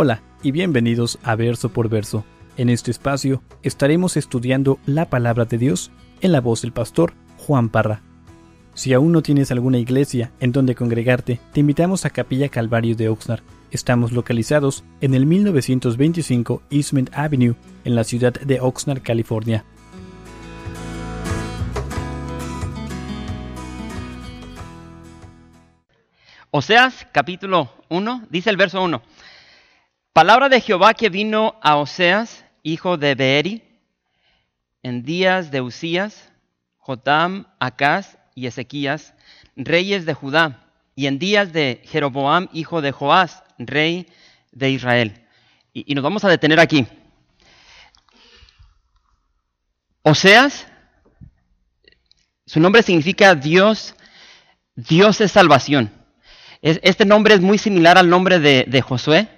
Hola y bienvenidos a Verso por Verso. En este espacio estaremos estudiando la palabra de Dios en la voz del pastor Juan Parra. Si aún no tienes alguna iglesia en donde congregarte, te invitamos a Capilla Calvario de Oxnard. Estamos localizados en el 1925 Eastman Avenue, en la ciudad de Oxnard, California. Oseas capítulo 1, dice el verso 1. Palabra de Jehová que vino a Oseas, hijo de Beeri, en días de Usías, Jotam, Acaz y Ezequías, reyes de Judá, y en días de Jeroboam, hijo de Joás, rey de Israel. Y, y nos vamos a detener aquí. Oseas, su nombre significa Dios, Dios es salvación. Este nombre es muy similar al nombre de, Josué.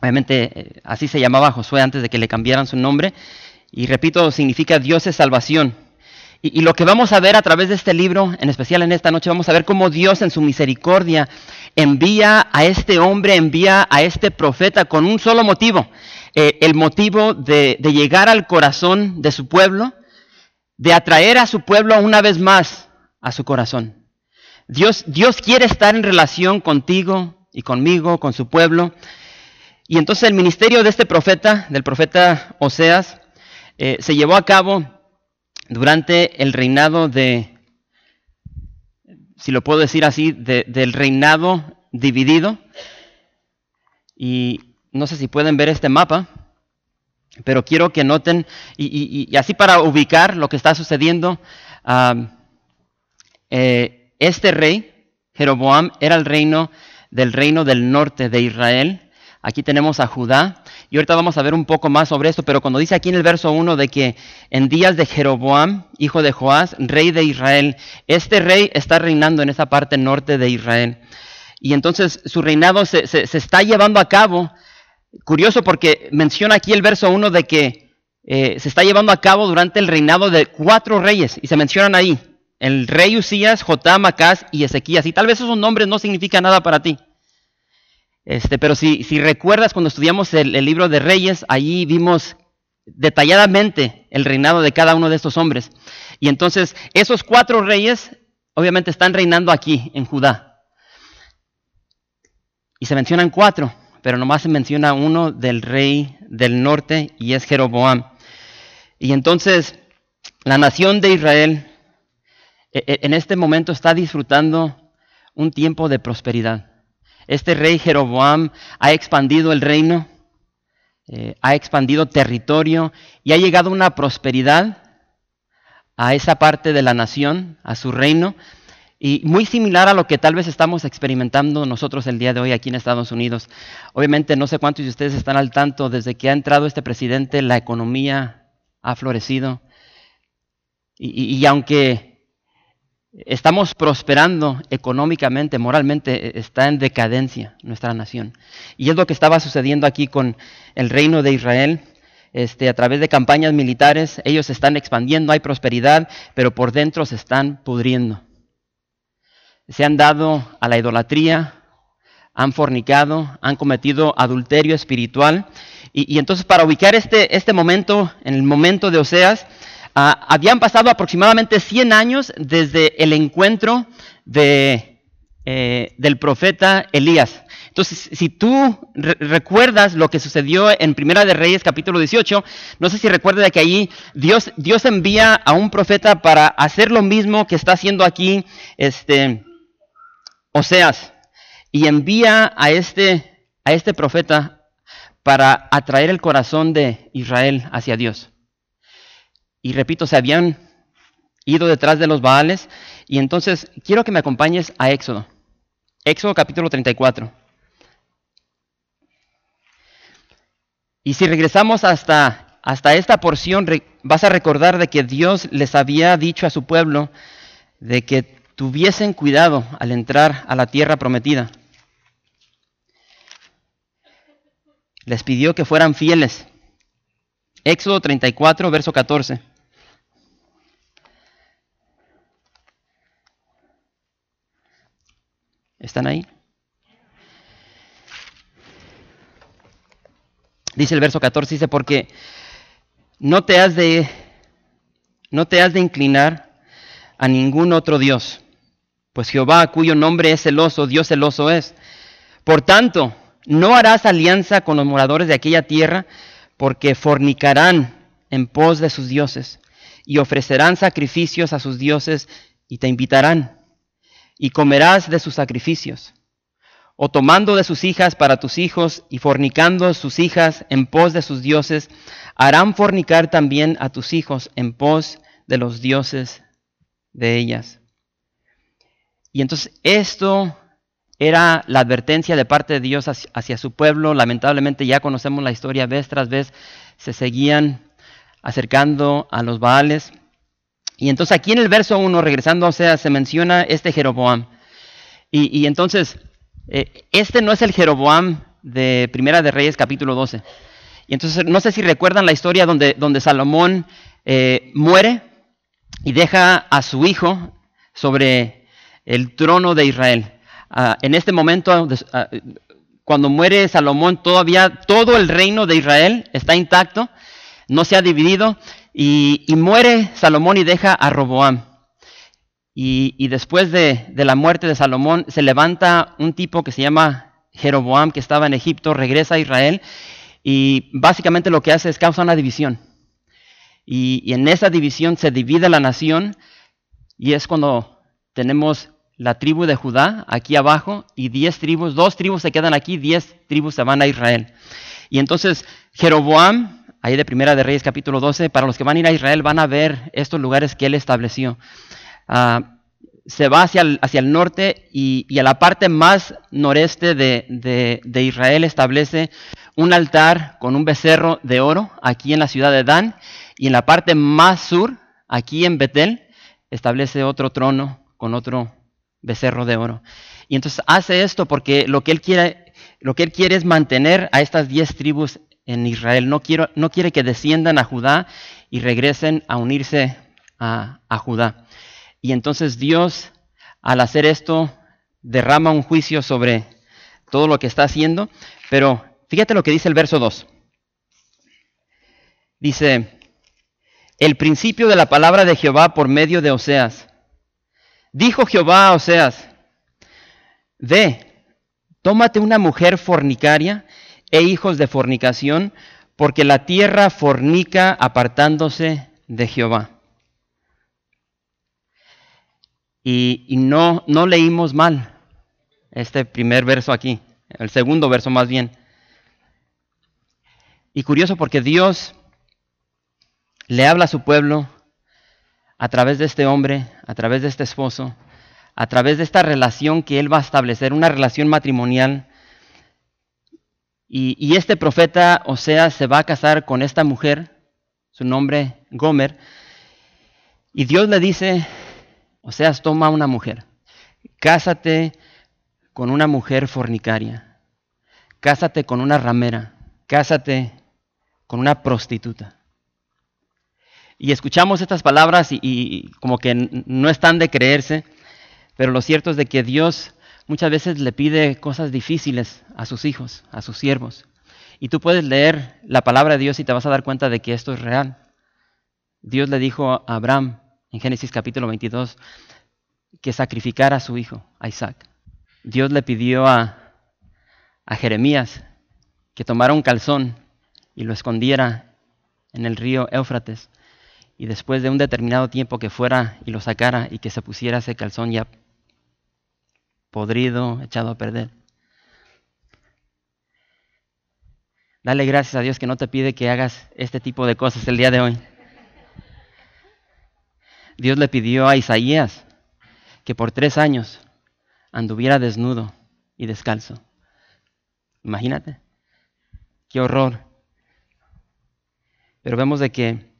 Obviamente eh, así se llamaba Josué antes de que le cambiaran su nombre. Y repito, significa Dios es salvación. Y, lo que vamos a ver a través de este libro, en especial en esta noche, vamos a ver cómo Dios en su misericordia envía a este hombre, envía a este profeta con un solo motivo. Eh, el motivo de, de llegar al corazón de su pueblo, de atraer a su pueblo una vez más a su corazón. Dios, Dios quiere estar en relación contigo y conmigo, con su pueblo. Y entonces el ministerio de este profeta, del profeta Oseas, eh, se llevó a cabo durante el reinado de, si lo puedo decir así, del reinado dividido. Y no sé si pueden ver este mapa, pero quiero que noten, y, así para ubicar lo que está sucediendo, eh, este rey, Jeroboam, era el reino del reino del norte de Israel. Aquí tenemos a Judá. Y ahorita vamos a ver un poco más sobre esto, pero cuando dice aquí en el verso 1 de que en días de Jeroboam, hijo de Joás, rey de Israel, este rey está reinando en esa parte norte de Israel. Y entonces su reinado se, está llevando a cabo. Curioso porque menciona aquí el verso 1 de que eh, se está llevando a cabo durante el reinado de cuatro reyes. Y se mencionan ahí, el rey Usías, Jotam, Acaz y Ezequías. Y tal vez esos nombres no significan nada para ti. Este, pero si, recuerdas cuando estudiamos el, libro de Reyes, allí vimos detalladamente el reinado de cada uno de estos hombres. Y entonces esos cuatro reyes obviamente están reinando aquí en Judá. Y se mencionan cuatro, pero nomás se menciona uno del rey del norte y es Jeroboam. Y entonces la nación de Israel e, e, en este momento está disfrutando un tiempo de prosperidad. Este rey Jeroboam ha expandido el reino, eh, ha expandido territorio y ha llegado una prosperidad a esa parte de la nación, a su reino, y muy similar a lo que tal vez estamos experimentando nosotros el día de hoy aquí en Estados Unidos. Obviamente no sé cuántos de ustedes están al tanto, desde que ha entrado este presidente la economía ha florecido. y aunque Estamos prosperando económicamente, moralmente, e, está en decadencia nuestra nación. Y es lo que estaba sucediendo aquí con el reino de Israel. Este, a través de campañas militares, ellos están expandiendo, hay prosperidad, pero por dentro se están pudriendo. Se han dado a la idolatría, han fornicado, han cometido adulterio espiritual. Y, y entonces para ubicar este, este momento, en el momento de Oseas, Ah, habían pasado aproximadamente 100 años desde el encuentro eh, del profeta Elías. Entonces, si tú recuerdas lo que sucedió en Primera de Reyes capítulo 18, no sé si recuerdas que ahí Dios, Dios envía a un profeta para hacer lo mismo que está haciendo aquí este, Oseas. Y envía a este, a este profeta para atraer el corazón de Israel hacia Dios. Y repito, se habían ido detrás de los Baales. Y entonces quiero que me acompañes a Éxodo. Éxodo capítulo 34. Y si regresamos hasta, hasta esta porción, vas a recordar de que Dios les había dicho a su pueblo de que tuviesen cuidado al entrar a la tierra prometida. Les pidió que fueran fieles. Éxodo 34, verso 14. ¿Están ahí? Dice el verso 14, dice, porque no te has de, no te has de inclinar a ningún otro Dios, pues Jehová, cuyo nombre es celoso, Dios celoso es. Por tanto, no harás alianza con los moradores de aquella tierra, porque fornicarán en pos de sus dioses, y ofrecerán sacrificios a sus dioses, y te invitarán, y comerás de sus sacrificios o tomando de sus hijas para tus hijos y fornicando sus hijas en pos de sus dioses, harán fornicar también a tus hijos en pos de los dioses de ellas. Y entonces esto era la advertencia de parte de Dios hacia, su pueblo. Lamentablemente ya conocemos la historia vez tras vez, se seguían acercando a los Baales. Y entonces aquí en el verso 1, regresando o sea, se menciona este Jeroboam. Y, entonces eh, este no es el Jeroboam de Primera de Reyes capítulo 12. Y entonces no sé si recuerdan la historia donde, donde Salomón eh, muere y deja a su hijo sobre el trono de Israel. Ah, en este momento, ah, cuando muere Salomón, todavía todo el reino de Israel está intacto, no se ha dividido, y, muere Salomón y deja a Roboam. Y, después de, la muerte de Salomón se levanta un tipo que se llama Jeroboam, que estaba en Egipto, regresa a Israel y básicamente lo que hace es causa una división. Y, en esa división se divide la nación y es cuando tenemos la tribu de Judá aquí abajo y diez tribus, dos tribus se quedan aquí, diez tribus se van a Israel. Y entonces Jeroboam, ahí de Primera de Reyes capítulo 12, para los que van a ir a Israel van a ver estos lugares que él estableció. Ah, se va hacia el, hacia el norte y, a la parte más noreste de, Israel establece un altar con un becerro de oro aquí en la ciudad de Dan y en la parte más sur, aquí en Betel, establece otro trono con otro becerro de oro. Y entonces hace esto porque lo que él quiere, lo que él quiere es mantener a estas diez tribus en Israel. No, quiere que desciendan a Judá y regresen a unirse a, a Judá. Y entonces Dios, al hacer esto, derrama un juicio sobre todo lo que está haciendo. Pero fíjate lo que dice el verso 2. Dice, el principio de la palabra de Jehová por medio de Oseas. Dijo Jehová a Oseas, ve, tómate una mujer fornicaria e hijos de fornicación, porque la tierra fornica apartándose de Jehová. Y, no, no leímos mal este primer verso aquí, el segundo verso más bien. Y curioso porque Dios le habla a su pueblo a través de este hombre, a través de este esposo, a través de esta relación que él va a establecer, una relación matrimonial. Y, y este profeta, o sea, se va a casar con esta mujer, su nombre Gomer, y Dios le dice, o sea, toma una mujer, cásate con una mujer fornicaria, cásate con una ramera, cásate con una prostituta. Y escuchamos estas palabras y, como que no están de creerse, pero lo cierto es de que Dios muchas veces le pide cosas difíciles a sus hijos, a sus siervos. Y tú puedes leer la palabra de Dios y te vas a dar cuenta de que esto es real. Dios le dijo a Abraham, en Génesis capítulo 22 que sacrificara a su hijo, a Isaac. Dios le pidió a, a Jeremías que tomara un calzón y lo escondiera en el río Éufrates y después de un determinado tiempo que fuera y lo sacara y que se pusiera ese calzón ya podrido, echado a perder. Dale gracias a Dios que no te pide que hagas este tipo de cosas el día de hoy. Dios le pidió a Isaías que por tres años anduviera desnudo y descalzo. Imagínate, qué horror. Pero vemos de que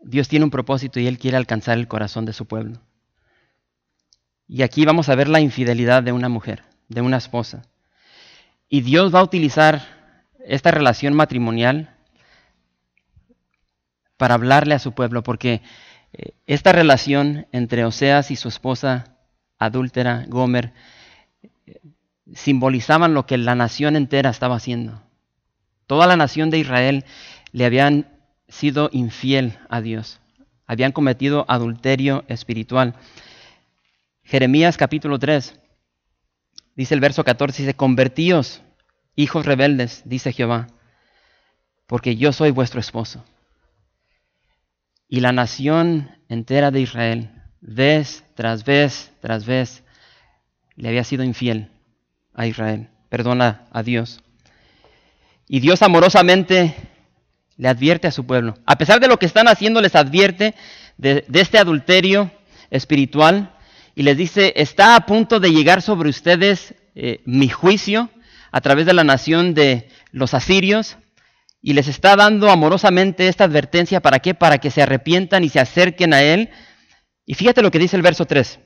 Dios tiene un propósito y Él quiere alcanzar el corazón de su pueblo. Y aquí vamos a ver la infidelidad de una mujer, de una esposa. Y Dios va a utilizar esta relación matrimonial para hablarle a su pueblo, porque esta relación entre Oseas y su esposa adúltera, Gomer, simbolizaban lo que la nación entera estaba haciendo. Toda la nación de Israel le habían sido infiel a Dios. Habían cometido adulterio espiritual. Jeremías capítulo 3, dice el verso 14, dice, convertíos, hijos rebeldes, dice Jehová, porque yo soy vuestro esposo. Y la nación entera de Israel, vez tras vez tras vez, le había sido infiel a Israel, perdona a Dios. Y Dios amorosamente le advierte a su pueblo. A pesar de lo que están haciendo, les advierte de, este adulterio espiritual y les dice, está a punto de llegar sobre ustedes eh, mi juicio a través de la nación de los asirios y les está dando amorosamente esta advertencia. ¿Para qué? Para que se arrepientan y se acerquen a Él. Y fíjate lo que dice el verso 3.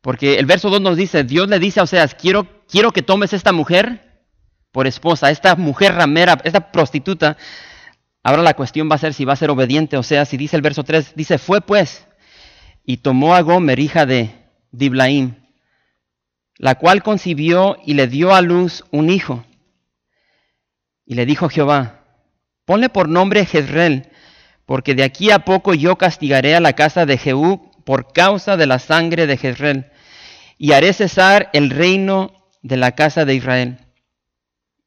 Porque el verso 2 nos dice, Dios le dice a Oseas, quiero, quiero que tomes esta mujer por esposa, esta mujer ramera, esta prostituta. Ahora la cuestión va a ser si va a ser obediente, o sea, si dice el verso 3, dice, fue pues, y tomó a Gomer, hija de Diblaim, la cual concibió y le dio a luz un hijo. Y le dijo Jehová, ponle por nombre Jezreel, porque de aquí a poco yo castigaré a la casa de Jehú por causa de la sangre de Jezreel y haré cesar el reino de la casa de Israel.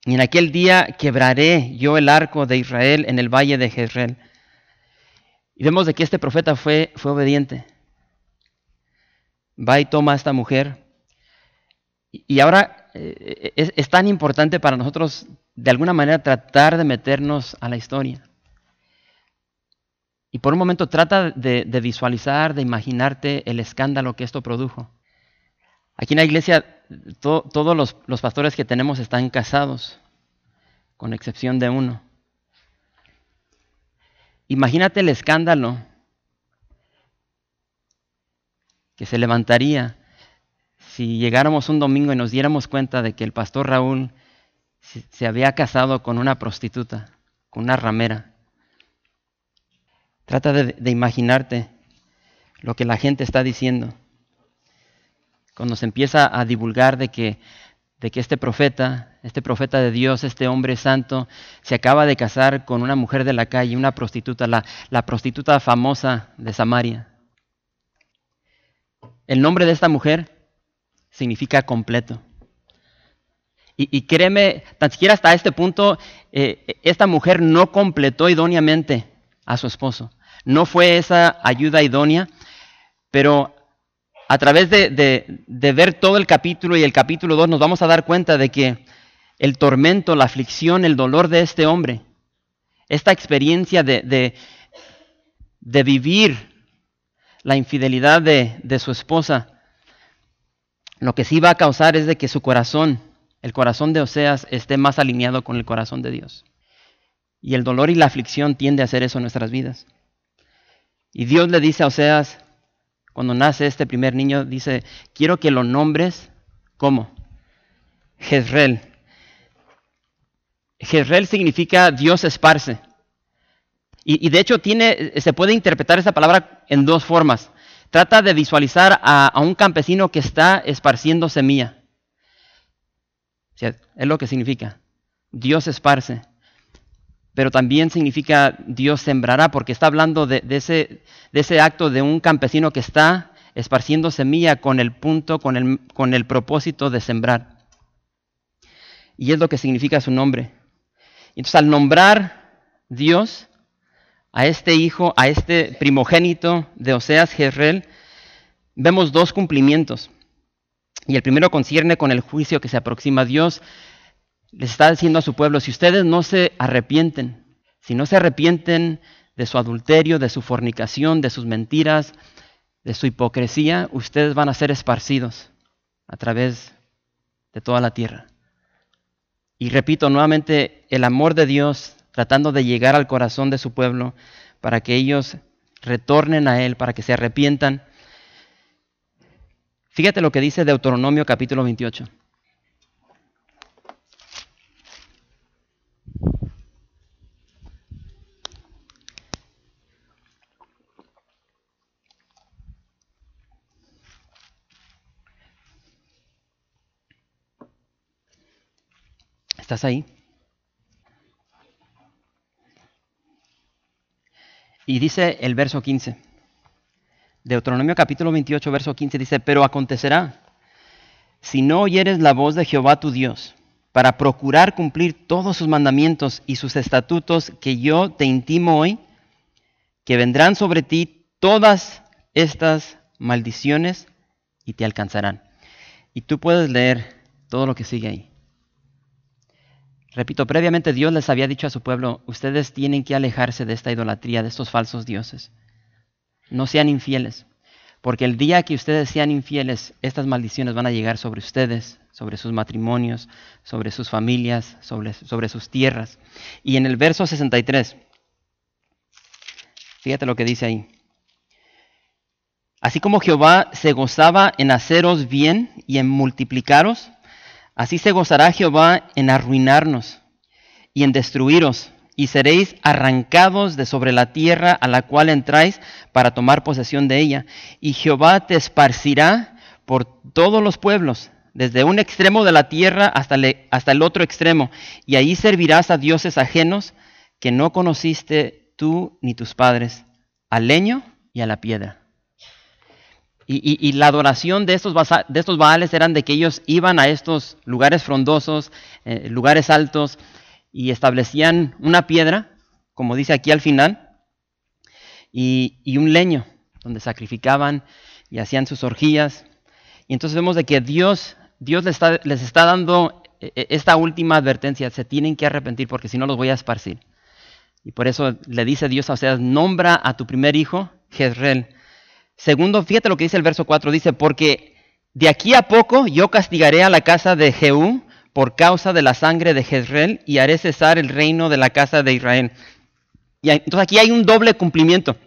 Y en aquel día quebraré yo el arco de Israel en el valle de Jezreel. Y vemos de que este profeta fue, fue obediente. Va y toma a esta mujer. Y ahora eh, es, tan importante para nosotros de alguna manera tratar de meternos a la historia. Y por un momento trata de, visualizar, de imaginarte el escándalo que esto produjo. Aquí en la iglesia todos los pastores que tenemos están casados, con excepción de uno. Imagínate el escándalo que se levantaría si llegáramos un domingo y nos diéramos cuenta de que el pastor Raúl se había casado con una prostituta, con una ramera. Trata de, imaginarte lo que la gente está diciendo cuando se empieza a divulgar de que, de que este profeta, este profeta de Dios, este hombre santo, se acaba de casar con una mujer de la calle, una prostituta, la, la prostituta famosa de Samaria. El nombre de esta mujer significa completo. Y, créeme, tan siquiera hasta este punto, eh, esta mujer no completó idóneamente a su esposo. No fue esa ayuda idónea, pero a través de, ver todo el capítulo y el capítulo 2 nos vamos a dar cuenta de que el tormento, la aflicción, el dolor de este hombre, esta experiencia de, de vivir la infidelidad de, su esposa, lo que sí va a causar es de que su corazón, el corazón de Oseas, esté más alineado con el corazón de Dios. Y el dolor y la aflicción tiende a hacer eso en nuestras vidas. Y Dios le dice a Oseas, cuando nace este primer niño, dice, quiero que lo nombres como Jezreel. Jezreel significa Dios esparce. Y, de hecho tiene, se puede interpretar esa palabra en dos formas. Trata de visualizar a, un campesino que está esparciendo semilla. es lo que significa. Dios esparce pero también significa Dios sembrará, porque está hablando de, ese, de, ese, acto de un campesino que está esparciendo semilla con el punto, con el, con el propósito de sembrar. Y es lo que significa su nombre. Entonces, al nombrar Dios a este hijo, a este primogénito de Oseas Jezreel, vemos dos cumplimientos. Y el primero concierne con el juicio que se aproxima a Dios les está diciendo a su pueblo, si ustedes no se arrepienten, si no se arrepienten de su adulterio, de su fornicación, de sus mentiras, de su hipocresía, ustedes van a ser esparcidos a través de toda la tierra. Y repito nuevamente, el amor de Dios tratando de llegar al corazón de su pueblo para que ellos retornen a Él, para que se arrepientan. Fíjate lo que dice Deuteronomio capítulo 28. ¿Estás ahí? Y dice el verso 15. Deuteronomio capítulo 28, verso 15 dice, pero acontecerá, si no oyeres la voz de Jehová tu Dios, para procurar cumplir todos sus mandamientos y sus estatutos que yo te intimo hoy, que vendrán sobre ti todas estas maldiciones y te alcanzarán. Y tú puedes leer todo lo que sigue ahí. Repito, previamente Dios les había dicho a su pueblo, ustedes tienen que alejarse de esta idolatría, de estos falsos dioses. No sean infieles, porque el día que ustedes sean infieles, estas maldiciones van a llegar sobre ustedes, sobre sus matrimonios, sobre sus familias, sobre, sus tierras. Y en el verso 63, fíjate lo que dice ahí. Así como Jehová se gozaba en haceros bien y en multiplicaros, así se gozará Jehová en arruinarnos y en destruiros, y seréis arrancados de sobre la tierra a la cual entráis para tomar posesión de ella. Y Jehová te esparcirá por todos los pueblos, desde un extremo de la tierra hasta, hasta el otro extremo, y ahí servirás a dioses ajenos que no conociste tú ni tus padres, al leño y a la piedra. Y, la adoración de estos, Baales eran de que ellos iban a estos lugares frondosos, eh, lugares altos, y establecían una piedra, como dice aquí al final, y, un leño, donde sacrificaban y hacían sus orgías. Y entonces vemos de que Dios, Dios les está, les está dando eh, eh, esta última advertencia, se tienen que arrepentir porque si no los voy a esparcir. Y por eso le dice Dios a ustedes, nombra a tu primer hijo, Jezreel, Segundo, fíjate lo que dice el verso 4, dice, porque de aquí a poco yo castigaré a la casa de Jehú por causa de la sangre de Jezreel y haré cesar el reino de la casa de Israel. Y entonces aquí hay un doble cumplimiento.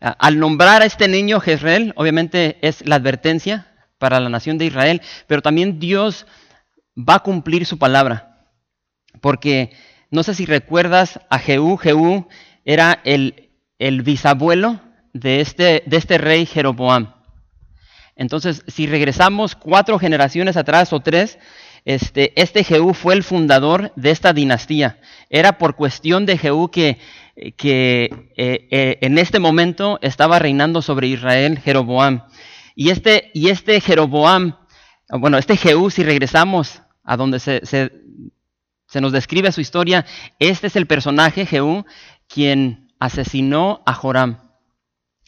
Al nombrar a este niño Jezreel, obviamente es la advertencia para la nación de Israel, pero también Dios va a cumplir su palabra. Porque no sé si recuerdas a Jehú, Jehú era el, el bisabuelo de este, de este rey Jeroboam. Entonces, si regresamos cuatro generaciones atrás o tres, este, este Jehú fue el fundador de esta dinastía. Era por cuestión de Jehú que, que eh, eh, en este momento estaba reinando sobre Israel Jeroboam. Y este, y este Jeroboam, bueno, este Jehú, si regresamos a donde se, se, se nos describe su historia, este es el personaje Jehú quien asesinó a Joram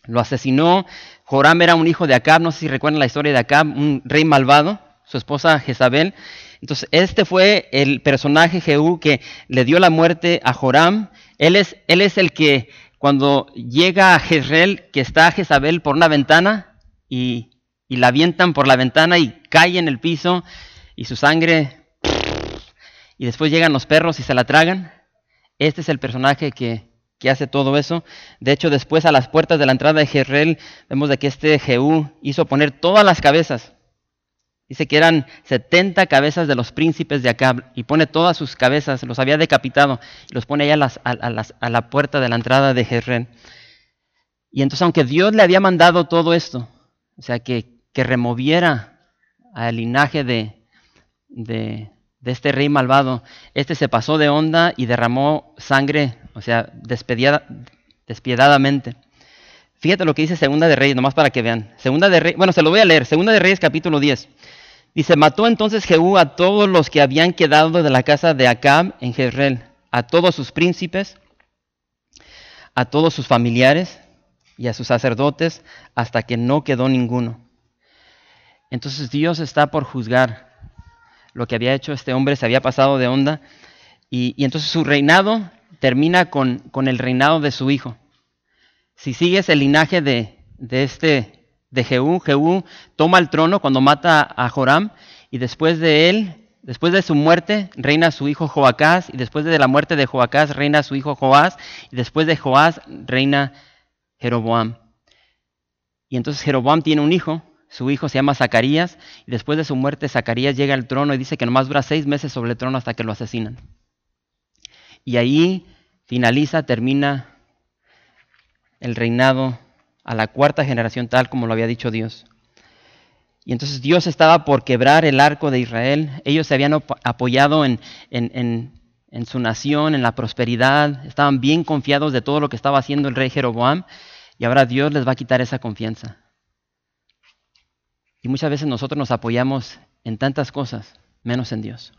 lo asesinó. Joram era un hijo de Acab, no sé si recuerdan la historia de Acab, un rey malvado, su esposa Jezabel. Entonces, este fue el personaje Jehú que le dio la muerte a Joram. Él es, él es el que cuando llega a Jezreel, que está Jezabel por una ventana y, y la avientan por la ventana y cae en el piso y su sangre y después llegan los perros y se la tragan. Este es el personaje que, que hace todo eso. De hecho, después a las puertas de la entrada de Jezreel, vemos de que este Jehú hizo poner todas las cabezas. Dice que eran 70 cabezas de los príncipes de Acab y pone todas sus cabezas, los había decapitado y los pone allá a, a, la puerta de la entrada de Jezreel. Y entonces, aunque Dios le había mandado todo esto, o sea, que, que removiera al linaje de, de, de este rey malvado, este se pasó de onda y derramó sangre, o sea, despiadadamente. Fíjate lo que dice Segunda de Reyes, nomás para que vean. Segunda de Reyes, bueno, se lo voy a leer. Segunda de Reyes, capítulo 10. Dice, mató entonces Jehú a todos los que habían quedado de la casa de Acab en Jezreel, a todos sus príncipes, a todos sus familiares y a sus sacerdotes, hasta que no quedó ninguno. Entonces Dios está por juzgar lo que había hecho este hombre, se había pasado de onda, y, entonces su reinado termina con, con, el reinado de su hijo. Si sigues el linaje de, de este, de Jehú, Jehú toma el trono cuando mata a Joram, y después de él, después de su muerte, reina su hijo Joacás, y después de la muerte de Joacás, reina su hijo Joás, y después de Joás, reina Jeroboam. Y entonces Jeroboam tiene un hijo, su hijo se llama Zacarías y después de su muerte Zacarías llega al trono y dice que nomás dura seis meses sobre el trono hasta que lo asesinan. Y ahí finaliza, termina el reinado a la cuarta generación tal como lo había dicho Dios. Y entonces Dios estaba por quebrar el arco de Israel. Ellos se habían apoyado en, en, su nación, en la prosperidad, estaban bien confiados de todo lo que estaba haciendo el rey Jeroboam y ahora Dios les va a quitar esa confianza. Y muchas veces nosotros nos apoyamos en tantas cosas, menos en Dios.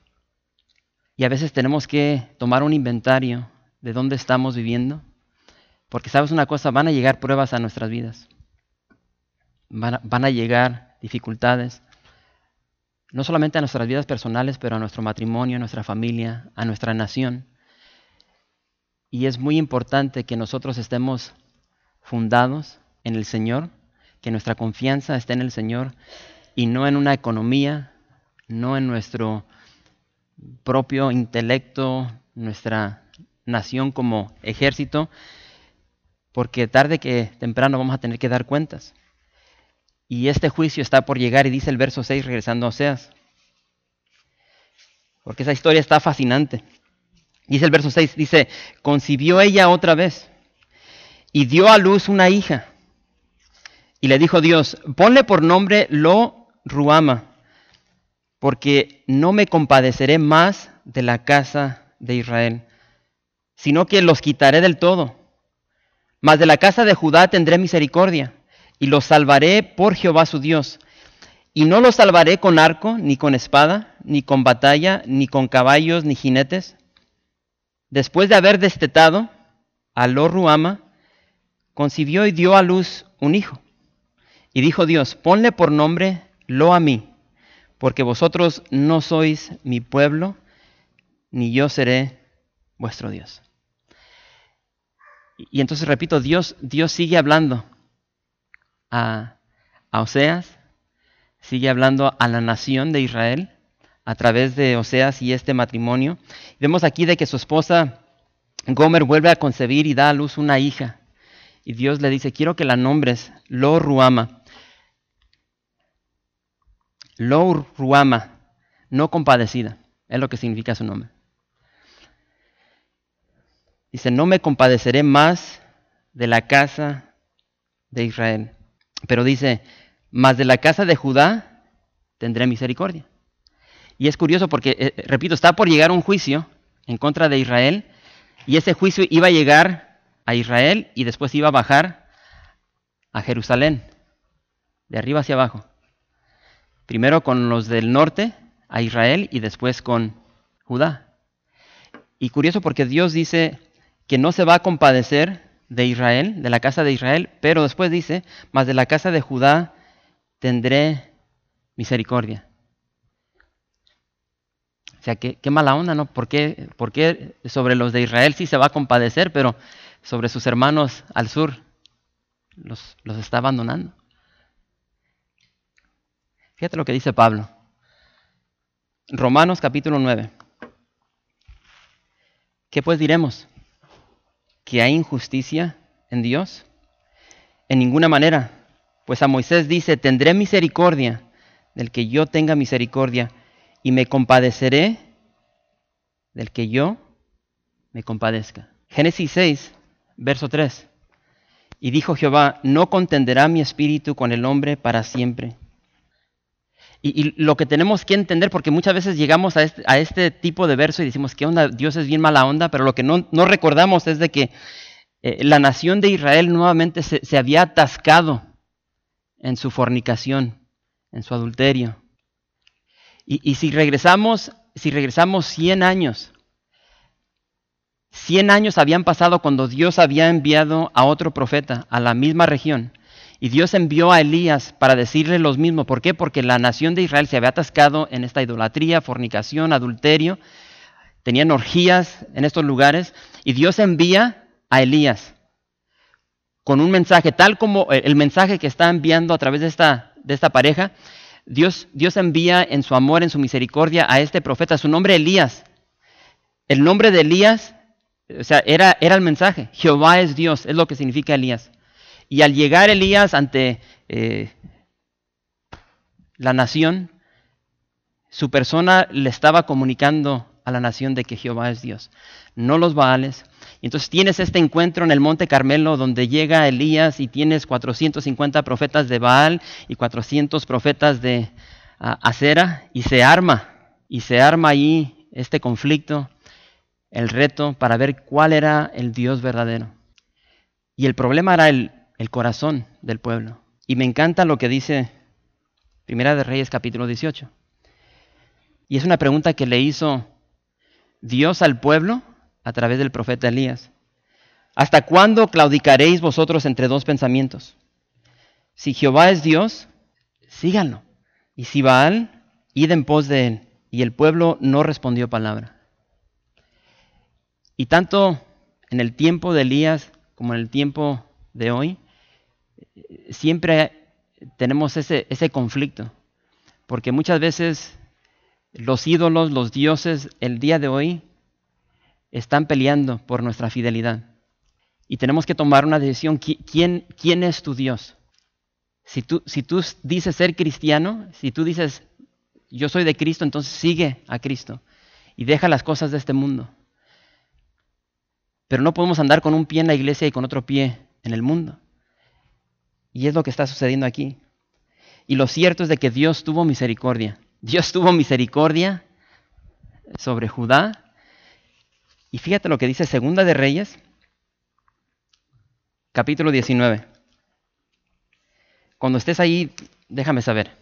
Y a veces tenemos que tomar un inventario de dónde estamos viviendo, porque sabes una cosa, van a llegar pruebas a nuestras vidas, van a, van a llegar dificultades, no solamente a nuestras vidas personales, pero a nuestro matrimonio, a nuestra familia, a nuestra nación. Y es muy importante que nosotros estemos fundados en el Señor, que nuestra confianza esté en el Señor y no en una economía, no en nuestro propio intelecto, nuestra nación como ejército, porque tarde que temprano vamos a tener que dar cuentas. Y este juicio está por llegar y dice el verso 6 regresando a Oseas. Porque esa historia está fascinante. Dice el verso 6, dice, concibió ella otra vez y dio a luz una hija. Y le dijo Dios, ponle por nombre Lo Ruama, porque no me compadeceré más de la casa de Israel, sino que los quitaré del todo. Mas de la casa de Judá tendré misericordia y los salvaré por Jehová su Dios. Y no los salvaré con arco, ni con espada, ni con batalla, ni con caballos, ni jinetes. Después de haber destetado a Lo Ruama, concibió y dio a luz un hijo. Y dijo Dios, ponle por nombre Lo a mí, porque vosotros no sois mi pueblo, ni yo seré vuestro Dios. Y entonces repito, Dios, Dios sigue hablando a, Oseas, sigue hablando a la nación de Israel a través de Oseas y este matrimonio. Vemos aquí de que su esposa Gomer vuelve a concebir y da a luz una hija. Y Dios le dice, quiero que la nombres Lo Ruama. Lo Ruama, no compadecida, es lo que significa su nombre. Dice, no me compadeceré más de la casa de Israel. Pero dice, más de la casa de Judá tendré misericordia. Y es curioso porque, eh, repito, está por llegar un juicio en contra de Israel y ese juicio iba a llegar a Israel y después iba a bajar a Jerusalén, de arriba hacia abajo. Primero con los del norte, a Israel, y después con Judá. Y curioso porque Dios dice que no se va a compadecer de Israel, de la casa de Israel, pero después dice, mas de la casa de Judá tendré misericordia. O sea, qué, mala onda, ¿no? ¿Por qué, ¿Por qué sobre los de Israel sí se va a compadecer, pero sobre sus hermanos al sur los, los está abandonando? Fíjate lo que dice Pablo. Romanos capítulo 9. ¿Qué pues diremos? que hay injusticia en Dios? En ninguna manera. Pues a Moisés dice, tendré misericordia del que yo tenga misericordia y me compadeceré del que yo me compadezca. Génesis 6, verso 3. Y dijo Jehová, no contenderá mi espíritu con el hombre para siempre y, lo que tenemos que entender, porque muchas veces llegamos a este, a este, tipo de verso y decimos, ¿qué onda? Dios es bien mala onda, pero lo que no, recordamos es de que eh, la nación de Israel nuevamente se, había atascado en su fornicación, en su adulterio. Y, y si regresamos, si regresamos 100 años, 100 años habían pasado cuando Dios había enviado a otro profeta a la misma región y Dios envió a Elías para decirle lo mismo. ¿Por qué? Porque la nación de Israel se había atascado en esta idolatría, fornicación, adulterio. Tenían orgías en estos lugares. Y Dios envía a Elías con un mensaje, tal como el mensaje que está enviando a través de esta, de esta pareja. Dios, Dios envía en su amor, en su misericordia a este profeta. Su nombre Elías. El nombre de Elías, o sea, era, era el mensaje. Jehová es Dios, es lo que significa Elías. Y al llegar Elías ante eh, la nación, su persona le estaba comunicando a la nación de que Jehová es Dios, no los Baales. Y entonces tienes este encuentro en el Monte Carmelo donde llega Elías y tienes 450 profetas de Baal y 400 profetas de Acera y se arma, y se arma ahí este conflicto el reto para ver cuál era el Dios verdadero. Y el problema era el, el corazón del pueblo. Y me encanta lo que dice Primera de Reyes capítulo 18. Y es una pregunta que le hizo Dios al pueblo a través del profeta Elías. ¿Hasta cuándo claudicaréis vosotros entre dos pensamientos? Si Jehová es Dios, síganlo. Y si Baal, id en pos de él. Y el pueblo no respondió palabra. Y tanto en el tiempo de Elías como en el tiempo de hoy, siempre tenemos ese, conflicto. Porque muchas veces los ídolos, los dioses, el día de hoy están peleando por nuestra fidelidad. Y tenemos que tomar una decisión. ¿Quién, quién es tu Dios? Si tú, si tú dices ser cristiano, si tú dices yo soy de Cristo, entonces sigue a Cristo y deja las cosas de este mundo. Pero no podemos andar con un pie en la iglesia y con otro pie en el mundo. Y es lo que está sucediendo aquí. Y lo cierto es de que Dios tuvo misericordia. Dios tuvo misericordia sobre Judá. Y fíjate lo que dice Segunda de Reyes, capítulo 19. Cuando estés ahí, déjame saber.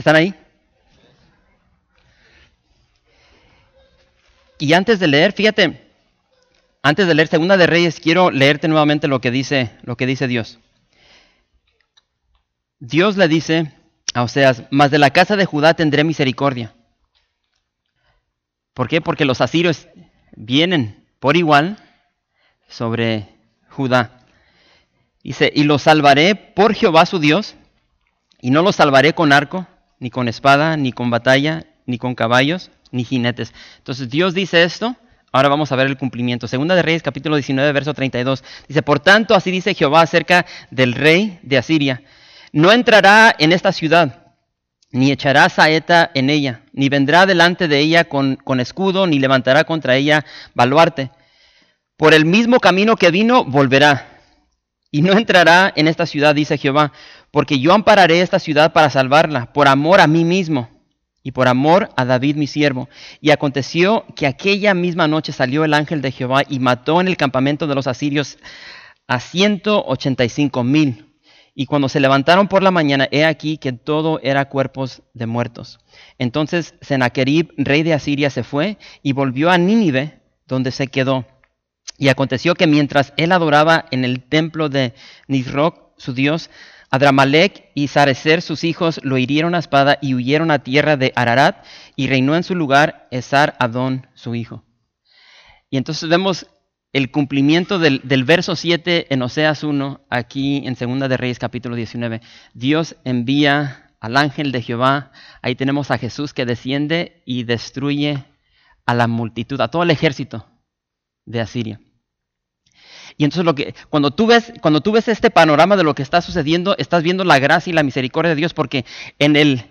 ¿Están ahí? Y antes de leer, fíjate, antes de leer Segunda de Reyes, quiero leerte nuevamente lo que dice, lo que dice Dios. Dios le dice a Oseas, mas de la casa de Judá tendré misericordia. ¿Por qué? Porque los asirios vienen por igual sobre Judá. Dice, y los salvaré por Jehová su Dios, y no los salvaré con arco, ni con espada, ni con batalla, ni con caballos, ni jinetes. Entonces Dios dice esto, ahora vamos a ver el cumplimiento. Segunda de Reyes capítulo 19, verso 32. Dice, por tanto, así dice Jehová acerca del rey de Asiria no entrará en esta ciudad, ni echará saeta en ella, ni vendrá delante de ella con, con escudo, ni levantará contra ella baluarte. Por el mismo camino que vino, volverá. Y no entrará en esta ciudad, dice Jehová, porque yo ampararé esta ciudad para salvarla, por amor a mí mismo y por amor a David mi siervo. Y aconteció que aquella misma noche salió el ángel de Jehová y mató en el campamento de los asirios a ciento ochenta y cinco mil y cuando se levantaron por la mañana, he aquí que todo era cuerpos de muertos. Entonces Sennacherib, rey de Asiria, se fue y volvió a Nínive, donde se quedó. Y aconteció que mientras él adoraba en el templo de Nisroch, su dios, Adramalek y Sarecer, sus hijos, lo hirieron a espada y huyeron a tierra de Ararat, y reinó en su lugar Esar Adón, su hijo. Y entonces vemos el cumplimiento del, verso 7 en Oseas 1, aquí en Segunda de Reyes capítulo 19. Dios envía al ángel de Jehová, ahí tenemos a Jesús que desciende y destruye a la multitud, a todo el ejército de Asiria. Y entonces lo que cuando tú ves cuando tú ves este panorama de lo que está sucediendo, estás viendo la gracia y la misericordia de Dios porque en el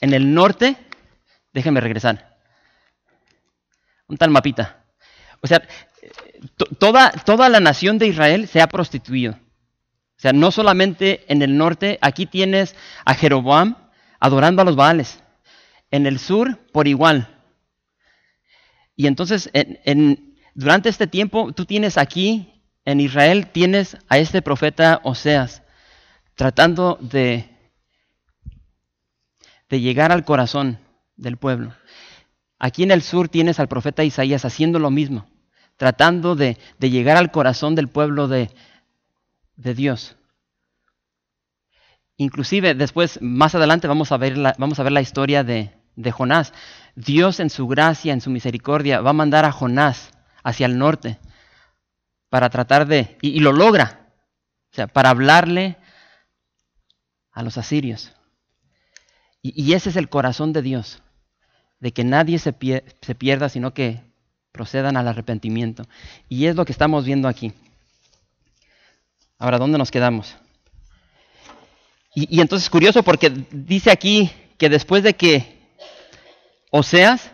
en el norte, déjenme regresar. Un tal mapita. O sea, toda, toda la nación de Israel se ha prostituido. O sea, no solamente en el norte, aquí tienes a Jeroboam adorando a los Baales. En el sur, por igual. Y entonces, en, durante este tiempo, tú tienes aquí, en Israel, tienes a este profeta Oseas, tratando de, de llegar al corazón del pueblo. Aquí en el sur tienes al profeta Isaías haciendo lo mismo tratando de, llegar al corazón del pueblo de, Dios. Inclusive después, más adelante, vamos a ver la, vamos a ver la historia de, de Jonás. Dios en su gracia, en su misericordia, va a mandar a Jonás hacia el norte para tratar de, y, lo logra, o sea, para hablarle a los asirios. Y, ese es el corazón de Dios, de que nadie se, se pierda, sino que procedan al arrepentimiento. Y es lo que estamos viendo aquí. Ahora, ¿dónde nos quedamos? Y, entonces es curioso porque dice aquí que después de que Oseas,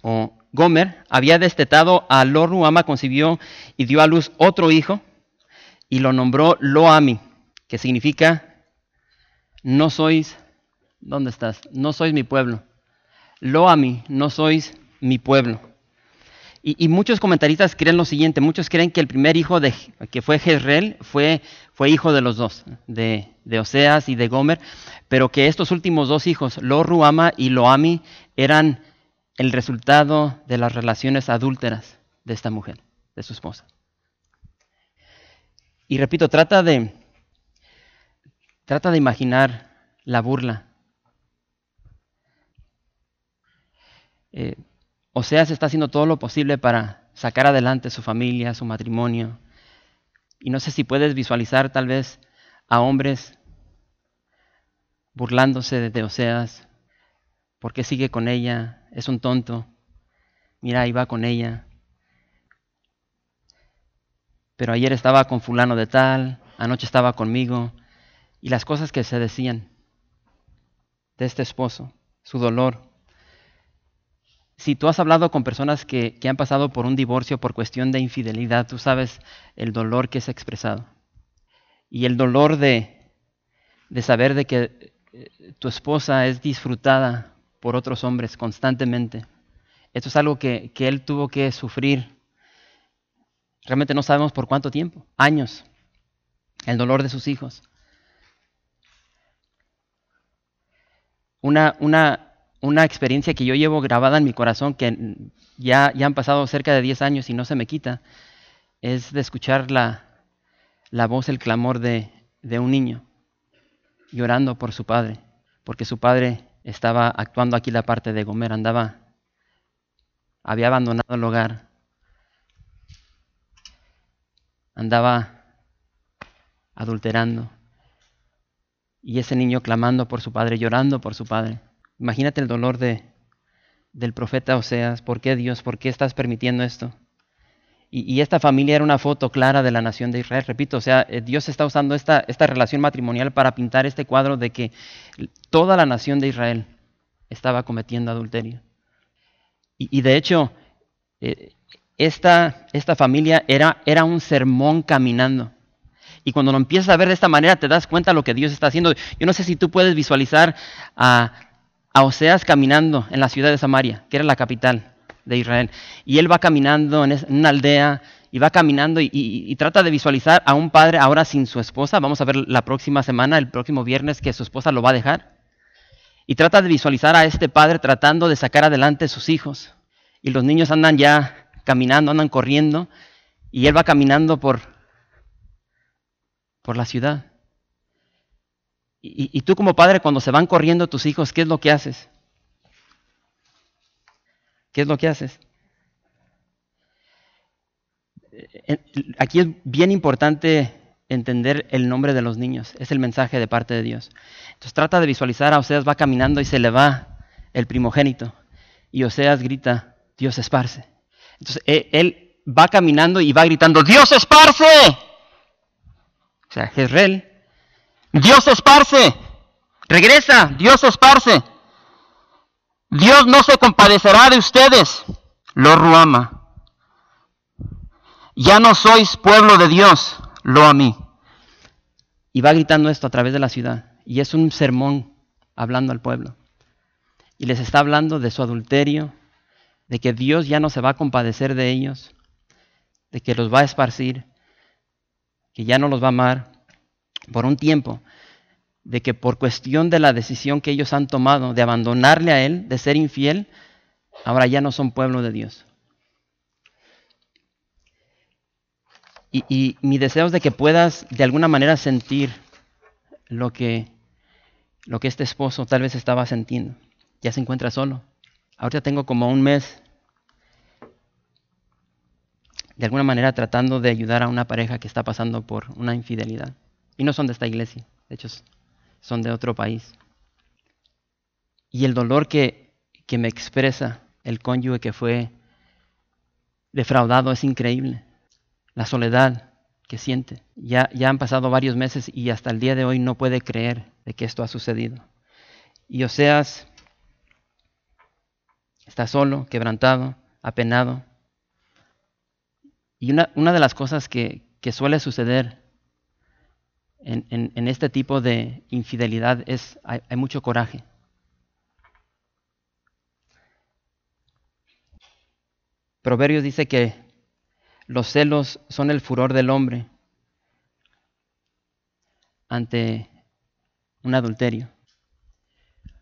o Gomer había destetado a Lo Ruama, concibió y dio a luz otro hijo y lo nombró Loami, que significa no sois, ¿dónde estás? No sois mi pueblo. Loami, no sois mi pueblo. Y, muchos comentaristas creen lo siguiente, muchos creen que el primer hijo de, que fue Jezreel fue, fue hijo de los dos, de, de, Oseas y de Gomer, pero que estos últimos dos hijos, Lo Ruama y Loami, eran el resultado de las relaciones adúlteras de esta mujer, de su esposa. Y repito, trata de, trata de imaginar la burla. Eh, Oseas está haciendo todo lo posible para sacar adelante su familia, su matrimonio. Y no sé si puedes visualizar tal vez a hombres burlándose de Oseas, ¿Por qué sigue con ella? Es un tonto. Mira, ahí va con ella. Pero ayer estaba con fulano de tal, anoche estaba conmigo. Y las cosas que se decían de este esposo, su dolor. Si tú has hablado con personas que, que han pasado por un divorcio por cuestión de infidelidad, tú sabes el dolor que es expresado. Y el dolor de, de saber de que eh, tu esposa es disfrutada por otros hombres constantemente. Esto es algo que, él tuvo que sufrir. Realmente no sabemos por cuánto tiempo, años. El dolor de sus hijos. Una, una, una experiencia que yo llevo grabada en mi corazón, que ya, ya han pasado cerca de 10 años y no se me quita, es de escuchar la, la voz, el clamor de, de un niño llorando por su padre, porque su padre estaba actuando aquí la parte de Gomer, andaba, había abandonado el hogar, andaba adulterando. Y ese niño clamando por su padre, llorando por su padre. Imagínate el dolor de, del profeta Oseas. ¿Por qué Dios? ¿Por qué estás permitiendo esto? Y, esta familia era una foto clara de la nación de Israel. Repito, o sea, eh, Dios está usando esta, esta relación matrimonial para pintar este cuadro de que toda la nación de Israel estaba cometiendo adulterio. Y, de hecho, eh, esta, esta, familia era, era un sermón caminando. Y cuando lo empiezas a ver de esta manera, te das cuenta de lo que Dios está haciendo. Yo no sé si tú puedes visualizar a, a Oseas caminando en la ciudad de Samaria, que era la capital de Israel. Y él va caminando en una aldea y va caminando y, trata de visualizar a un padre ahora sin su esposa. Vamos a ver la próxima semana, el próximo viernes, que su esposa lo va a dejar. Y trata de visualizar a este padre tratando de sacar adelante sus hijos. Y los niños andan ya caminando, andan corriendo. Y él va caminando por, por la ciudad. y tú como padre, cuando se van corriendo tus hijos, ¿qué es lo que haces? ¿Qué es lo que haces? Eh, aquí es bien importante entender el nombre de los niños. Es el mensaje de parte de Dios. Entonces trata de visualizar a Oseas va caminando y se le va el primogénito. Y Oseas grita, Dios esparce. Entonces e, él va caminando y va gritando, Dios esparce. O sea, Jezreel, Dios esparce. Regresa, Dios esparce. Dios no se compadecerá de ustedes, lo ruama. Ya no sois pueblo de Dios, lo a mí. Y va gritando esto a través de la ciudad. Y es un sermón hablando al pueblo. Y les está hablando de su adulterio, de que Dios ya no se va a compadecer de ellos, de que los va a esparcir, que ya no los va a amar por un tiempo, de que por cuestión de la decisión que ellos han tomado de abandonarle a Él, de ser infiel, ahora ya no son pueblo de Dios. Y, mi deseo es de que puedas de alguna manera sentir lo que, lo que este esposo tal vez estaba sintiendo. Ya se encuentra solo. Ahorita tengo como un mes de alguna manera tratando de ayudar a una pareja que está pasando por una infidelidad. Y no son de esta iglesia. De hecho, son de otro país. Y el dolor que, que me expresa el cónyuge que fue defraudado es increíble. La soledad que siente. Ya, ya han pasado varios meses y hasta el día de hoy no puede creer de que esto ha sucedido. Y Oseas está solo, quebrantado, apenado. Y una, una de las cosas que, que suele suceder en, este tipo de infidelidad es, hay, mucho coraje. Proverbios dice que los celos son el furor del hombre ante un adulterio.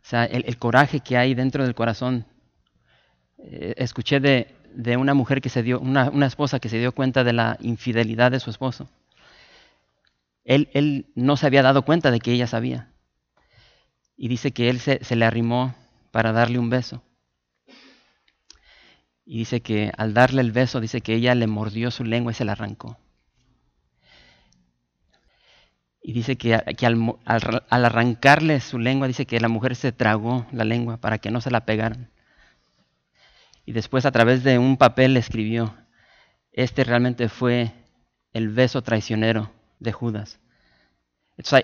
O sea, el, coraje que hay dentro del corazón. Eh, escuché de, de, una mujer que se dio, una, una, esposa que se dio cuenta de la infidelidad de su esposo. Él, no se había dado cuenta de que ella sabía. Y dice que él se, le arrimó para darle un beso. Y dice que al darle el beso, dice que ella le mordió su lengua y se la arrancó. Y dice que, al, al, arrancarle su lengua, dice que la mujer se tragó la lengua para que no se la pegaran. Y después a través de un papel le escribió, este realmente fue el beso traicionero de Judas.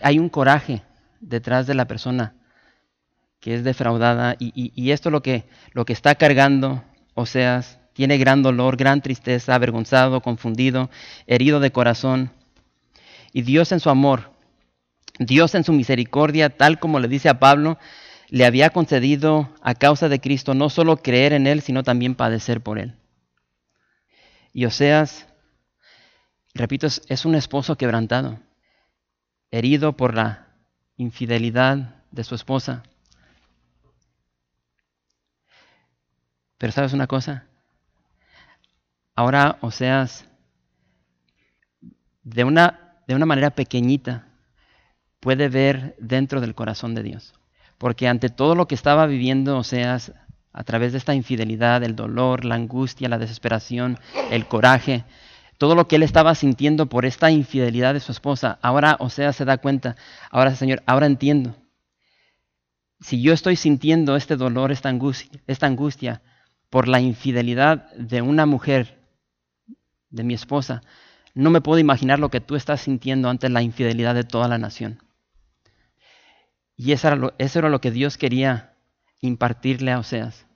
Hay, un coraje detrás de la persona que es defraudada y esto lo que, lo que está cargando Oseas tiene gran dolor, gran tristeza, avergonzado, confundido, herido de corazón. Y Dios en su amor, Dios en su misericordia, tal como le dice a Pablo, le había concedido a causa de Cristo no solo creer en Él, sino también padecer por Él. Y Oseas, repito, es, un esposo quebrantado, herido por la infidelidad de su esposa. Pero sabes una cosa, ahora Oseas, de una, de una manera pequeñita, puede ver dentro del corazón de Dios. Porque ante todo lo que estaba viviendo Oseas, a través de esta infidelidad, el dolor, la angustia, la desesperación, el coraje, todo lo que él estaba sintiendo por esta infidelidad de su esposa, ahora Oseas se da cuenta, ahora Señor, ahora entiendo. Si yo estoy sintiendo este dolor, esta angustia, esta angustia por la infidelidad de una mujer, de mi esposa, no me puedo imaginar lo que tú estás sintiendo ante la infidelidad de toda la nación. Y eso era lo que Dios quería impartirle a Oseas.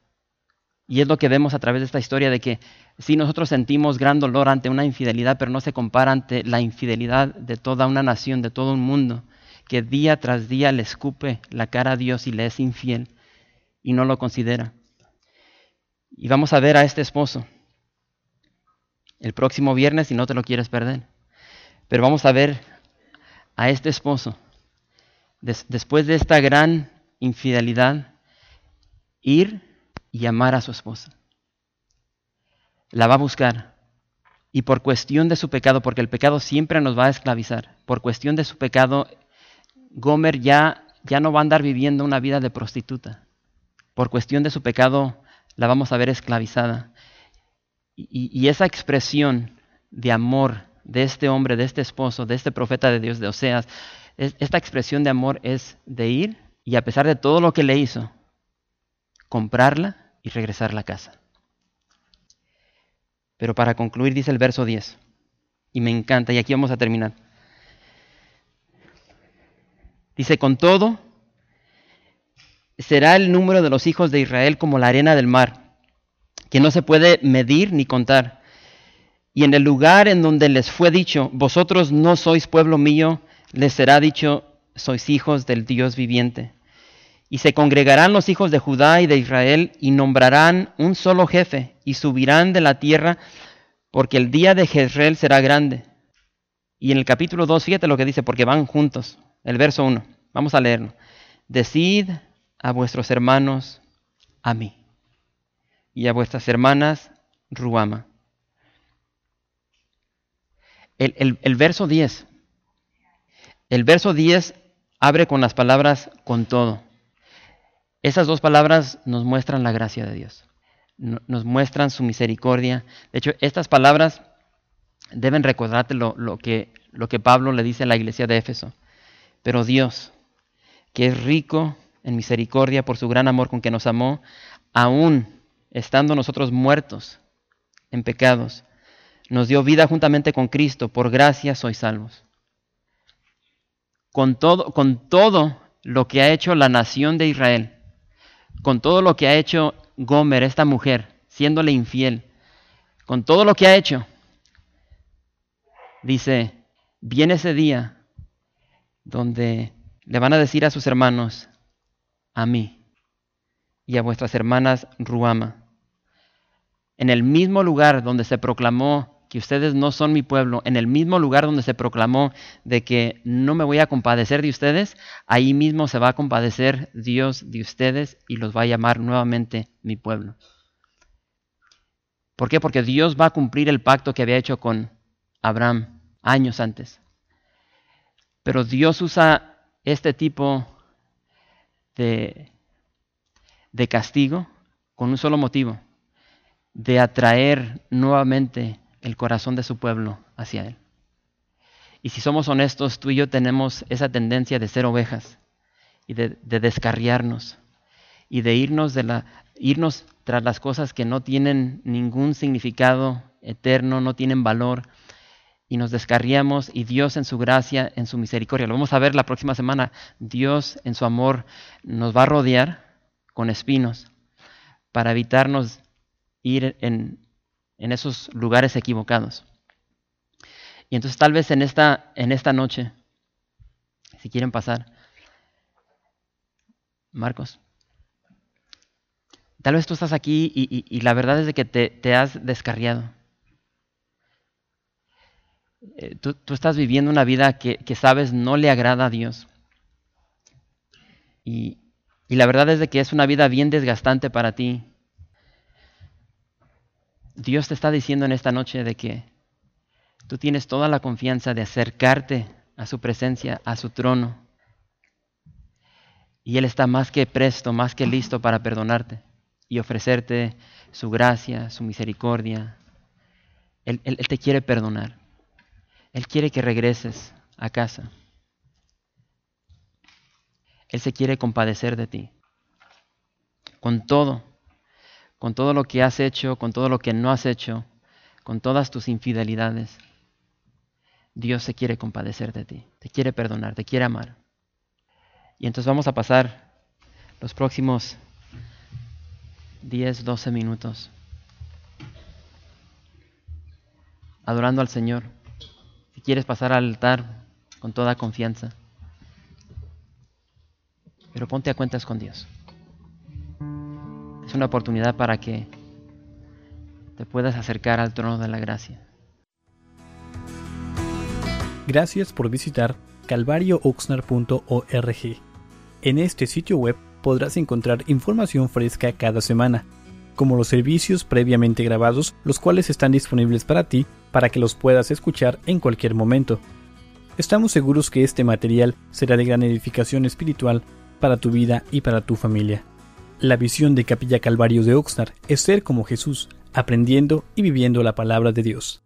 Y es lo que vemos a través de esta historia de que sí nosotros sentimos gran dolor ante una infidelidad, pero no se compara ante la infidelidad de toda una nación, de todo un mundo, que día tras día le escupe la cara a Dios y le es infiel y no lo considera. Y vamos a ver a este esposo el próximo viernes si no te lo quieres perder. Pero vamos a ver a este esposo des después de esta gran infidelidad ir y amar a su esposa. La va a buscar. Y por cuestión de su pecado, porque el pecado siempre nos va a esclavizar, por cuestión de su pecado, Gomer ya, ya no va a andar viviendo una vida de prostituta. Por cuestión de su pecado, la vamos a ver esclavizada. Y, y, esa expresión de amor de este hombre, de este esposo, de este profeta de Dios, de Oseas, es, esta expresión de amor es de ir y a pesar de todo lo que le hizo, comprarla y regresar a la casa. Pero para concluir dice el verso 10, y me encanta, y aquí vamos a terminar. Dice, con todo, será el número de los hijos de Israel como la arena del mar, que no se puede medir ni contar. Y en el lugar en donde les fue dicho, vosotros no sois pueblo mío, les será dicho, sois hijos del Dios viviente. Y se congregarán los hijos de Judá y de Israel y nombrarán un solo jefe y subirán de la tierra, porque el día de Jezreel será grande. Y en el capítulo 2, fíjate lo que dice, porque van juntos. El verso 1, vamos a leerlo. Decid a vuestros hermanos a mí y a vuestras hermanas Ruama. El, el, verso 10. El verso 10 abre con las palabras con todo. Esas dos palabras nos muestran la gracia de Dios. Nos muestran su misericordia. De hecho, estas palabras deben recordarte lo, que, lo que Pablo le dice a la iglesia de Éfeso. Pero Dios, que es rico en misericordia por su gran amor con que nos amó, aún estando nosotros muertos en pecados, nos dio vida juntamente con Cristo, por gracia sois salvos. Con todo, con todo lo que ha hecho la nación de Israel, con todo lo que ha hecho Gomer, esta mujer, siéndole infiel, con todo lo que ha hecho, dice, viene ese día donde le van a decir a sus hermanos, a mí y a vuestras hermanas Ruama, en el mismo lugar donde se proclamó que ustedes no son mi pueblo, en el mismo lugar donde se proclamó de que no me voy a compadecer de ustedes, ahí mismo se va a compadecer Dios de ustedes y los va a llamar nuevamente mi pueblo. ¿Por qué? Porque Dios va a cumplir el pacto que había hecho con Abraham años antes. Pero Dios usa este tipo de, de castigo con un solo motivo, de atraer nuevamente el corazón de su pueblo hacia Él. Y si somos honestos, tú y yo tenemos esa tendencia de ser ovejas y de, descarriarnos y de irnos, de la, irnos tras las cosas que no tienen ningún significado eterno, no tienen valor, y nos descarriamos y Dios en su gracia, en su misericordia, lo vamos a ver la próxima semana, Dios en su amor nos va a rodear con espinos para evitarnos ir en, en esos lugares equivocados. Y entonces tal vez en esta, en esta noche, si quieren pasar, Marcos, tal vez tú estás aquí y, la verdad es de que te, has descarriado. Eh, tú, estás viviendo una vida que, sabes no le agrada a Dios. Y, y la verdad es de que es una vida bien desgastante para ti, Dios te está diciendo en esta noche de que tú tienes toda la confianza de acercarte a su presencia, a su trono. Y Él está más que presto, más que listo para perdonarte y ofrecerte su gracia, su misericordia. Él, te quiere perdonar. Él quiere que regreses a casa. Él se quiere compadecer de ti. Con todo, con todo lo que has hecho, con todo lo que no has hecho, con todas tus infidelidades. Dios se quiere compadecer de ti, te quiere perdonar, te quiere amar. Y entonces vamos a pasar los próximos 10, 12 minutos adorando al Señor. Si quieres pasar al altar con toda confianza, pero ponte a cuentas con Dios una oportunidad para que te puedas acercar al trono de la gracia. Gracias por visitar calvariooxnar.org. En este sitio web podrás encontrar información fresca cada semana, como los servicios previamente grabados, los cuales están disponibles para ti para que los puedas escuchar en cualquier momento. Estamos seguros que este material será de gran edificación espiritual para tu vida y para tu familia. La visión de Capilla Calvario de Oxnard es ser como Jesús, aprendiendo y viviendo la palabra de Dios.